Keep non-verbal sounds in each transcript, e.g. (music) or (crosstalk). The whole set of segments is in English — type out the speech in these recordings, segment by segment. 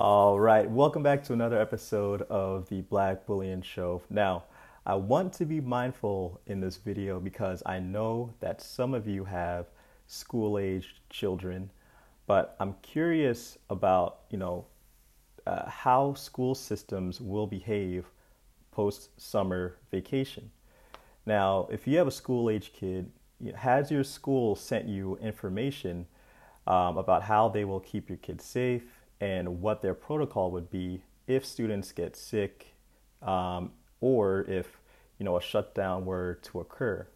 All right, welcome back to another episode of the Black Bullion Show. Now, I want to be mindful in this video because I know that some of you have school-aged children, but I'm curious about, you know, uh, how school systems will behave post-summer vacation. Now, if you have a school-age kid, has your school sent you information um, about how they will keep your kids safe and what their protocol would be if students get sick um, or if you know a shutdown were to occur.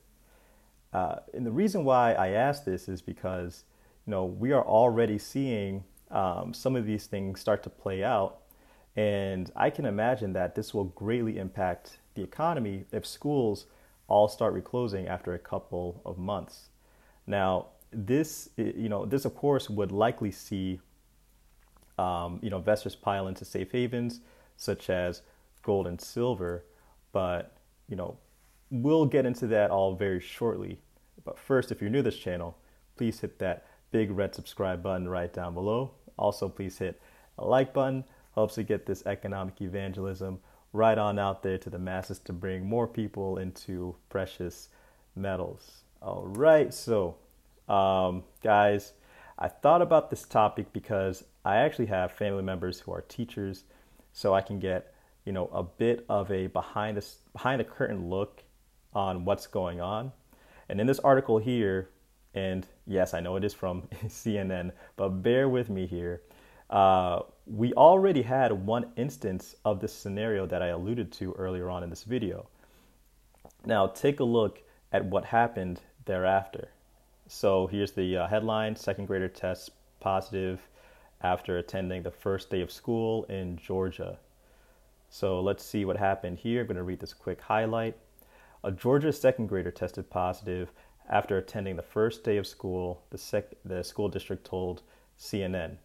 Uh, and the reason why I ask this is because you know we are already seeing um, some of these things start to play out, and I can imagine that this will greatly impact the economy if schools all start reclosing after a couple of months. Now, this you know this of course would likely see um, you know investors pile into safe havens such as gold and silver, but you know, we'll get into that all very shortly. But first, if you're new to this channel, please hit that big red subscribe button right down below. Also, please hit a like button, helps to get this economic evangelism right on out there to the masses to bring more people into precious metals. All right, so um, guys, I thought about this topic because I actually have family members who are teachers, so I can get you know, a bit of a behind the, behind the curtain look on what's going on. And in this article here, and yes, I know it is from (laughs) CNN, but bear with me here. Uh, we already had one instance of this scenario that I alluded to earlier on in this video. Now, take a look at what happened thereafter. So here's the uh, headline Second grader tests positive after attending the first day of school in Georgia. So let's see what happened here. I'm going to read this quick highlight. A Georgia second grader tested positive after attending the first day of school, the, sec- the school district told CNN.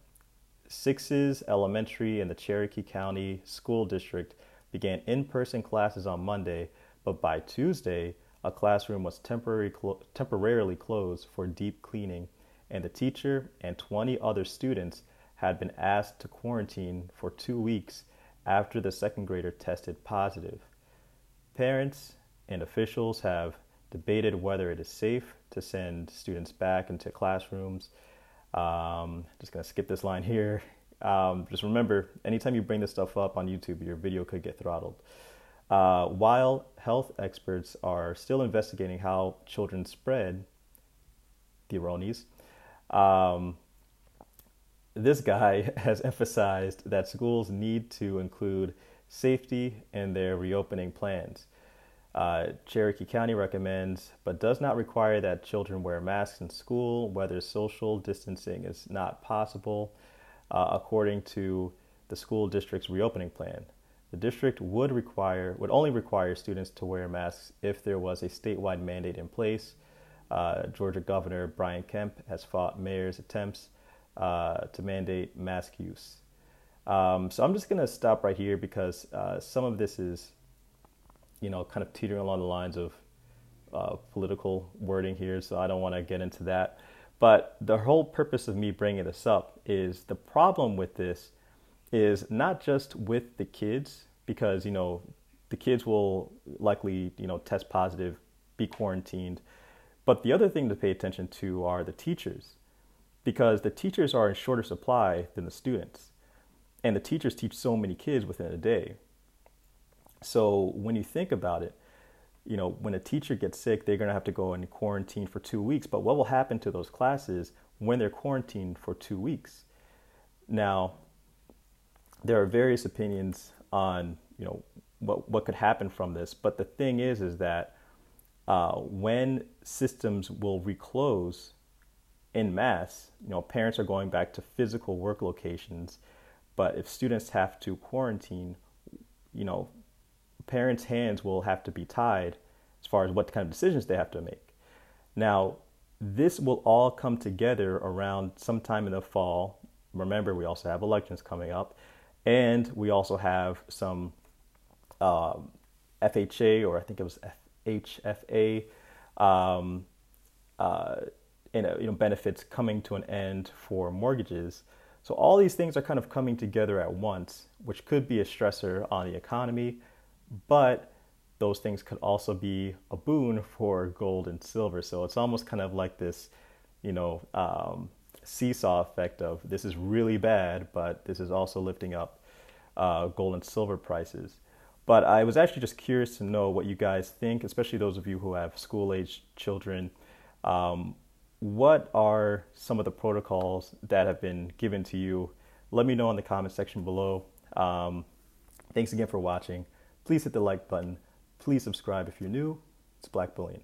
Sixes Elementary in the Cherokee County School District began in person classes on Monday, but by Tuesday, a classroom was temporary clo- temporarily closed for deep cleaning, and the teacher and 20 other students had been asked to quarantine for two weeks after the second grader tested positive. Parents and officials have debated whether it is safe to send students back into classrooms. Um, just to skip this line here. Um, just remember, anytime you bring this stuff up on YouTube, your video could get throttled. Uh, while health experts are still investigating how children spread the Eronies, um, this guy (laughs) has emphasized that schools need to include safety in their reopening plans. Uh, Cherokee County recommends, but does not require that children wear masks in school, whether social distancing is not possible, uh, according to the school district's reopening plan. The district would require would only require students to wear masks if there was a statewide mandate in place. Uh, Georgia Governor Brian Kemp has fought mayors' attempts uh, to mandate mask use. Um, so I'm just going to stop right here because uh, some of this is, you know, kind of teetering along the lines of uh, political wording here, so I don't want to get into that. But the whole purpose of me bringing this up is the problem with this is not just with the kids, because, you know, the kids will likely, you know, test positive, be quarantined. But the other thing to pay attention to are the teachers because the teachers are in shorter supply than the students. And the teachers teach so many kids within a day. So when you think about it, you know, when a teacher gets sick, they're going to have to go in quarantine for two weeks. But what will happen to those classes when they're quarantined for two weeks? Now, there are various opinions on, you know, what, what could happen from this. But the thing is, is that uh, when systems will reclose in mass, you know, parents are going back to physical work locations, but if students have to quarantine, you know, parents' hands will have to be tied as far as what kind of decisions they have to make. Now, this will all come together around sometime in the fall. Remember, we also have elections coming up, and we also have some um, FHA, or I think it was FHFA, um, uh, you know, benefits coming to an end for mortgages. So all these things are kind of coming together at once, which could be a stressor on the economy, but those things could also be a boon for gold and silver. So it's almost kind of like this, you know, um, seesaw effect of this is really bad, but this is also lifting up uh, gold and silver prices. But I was actually just curious to know what you guys think, especially those of you who have school age children. Um, what are some of the protocols that have been given to you? Let me know in the comment section below. Um, thanks again for watching. Please hit the like button. Please subscribe if you're new. It's Black Bullion.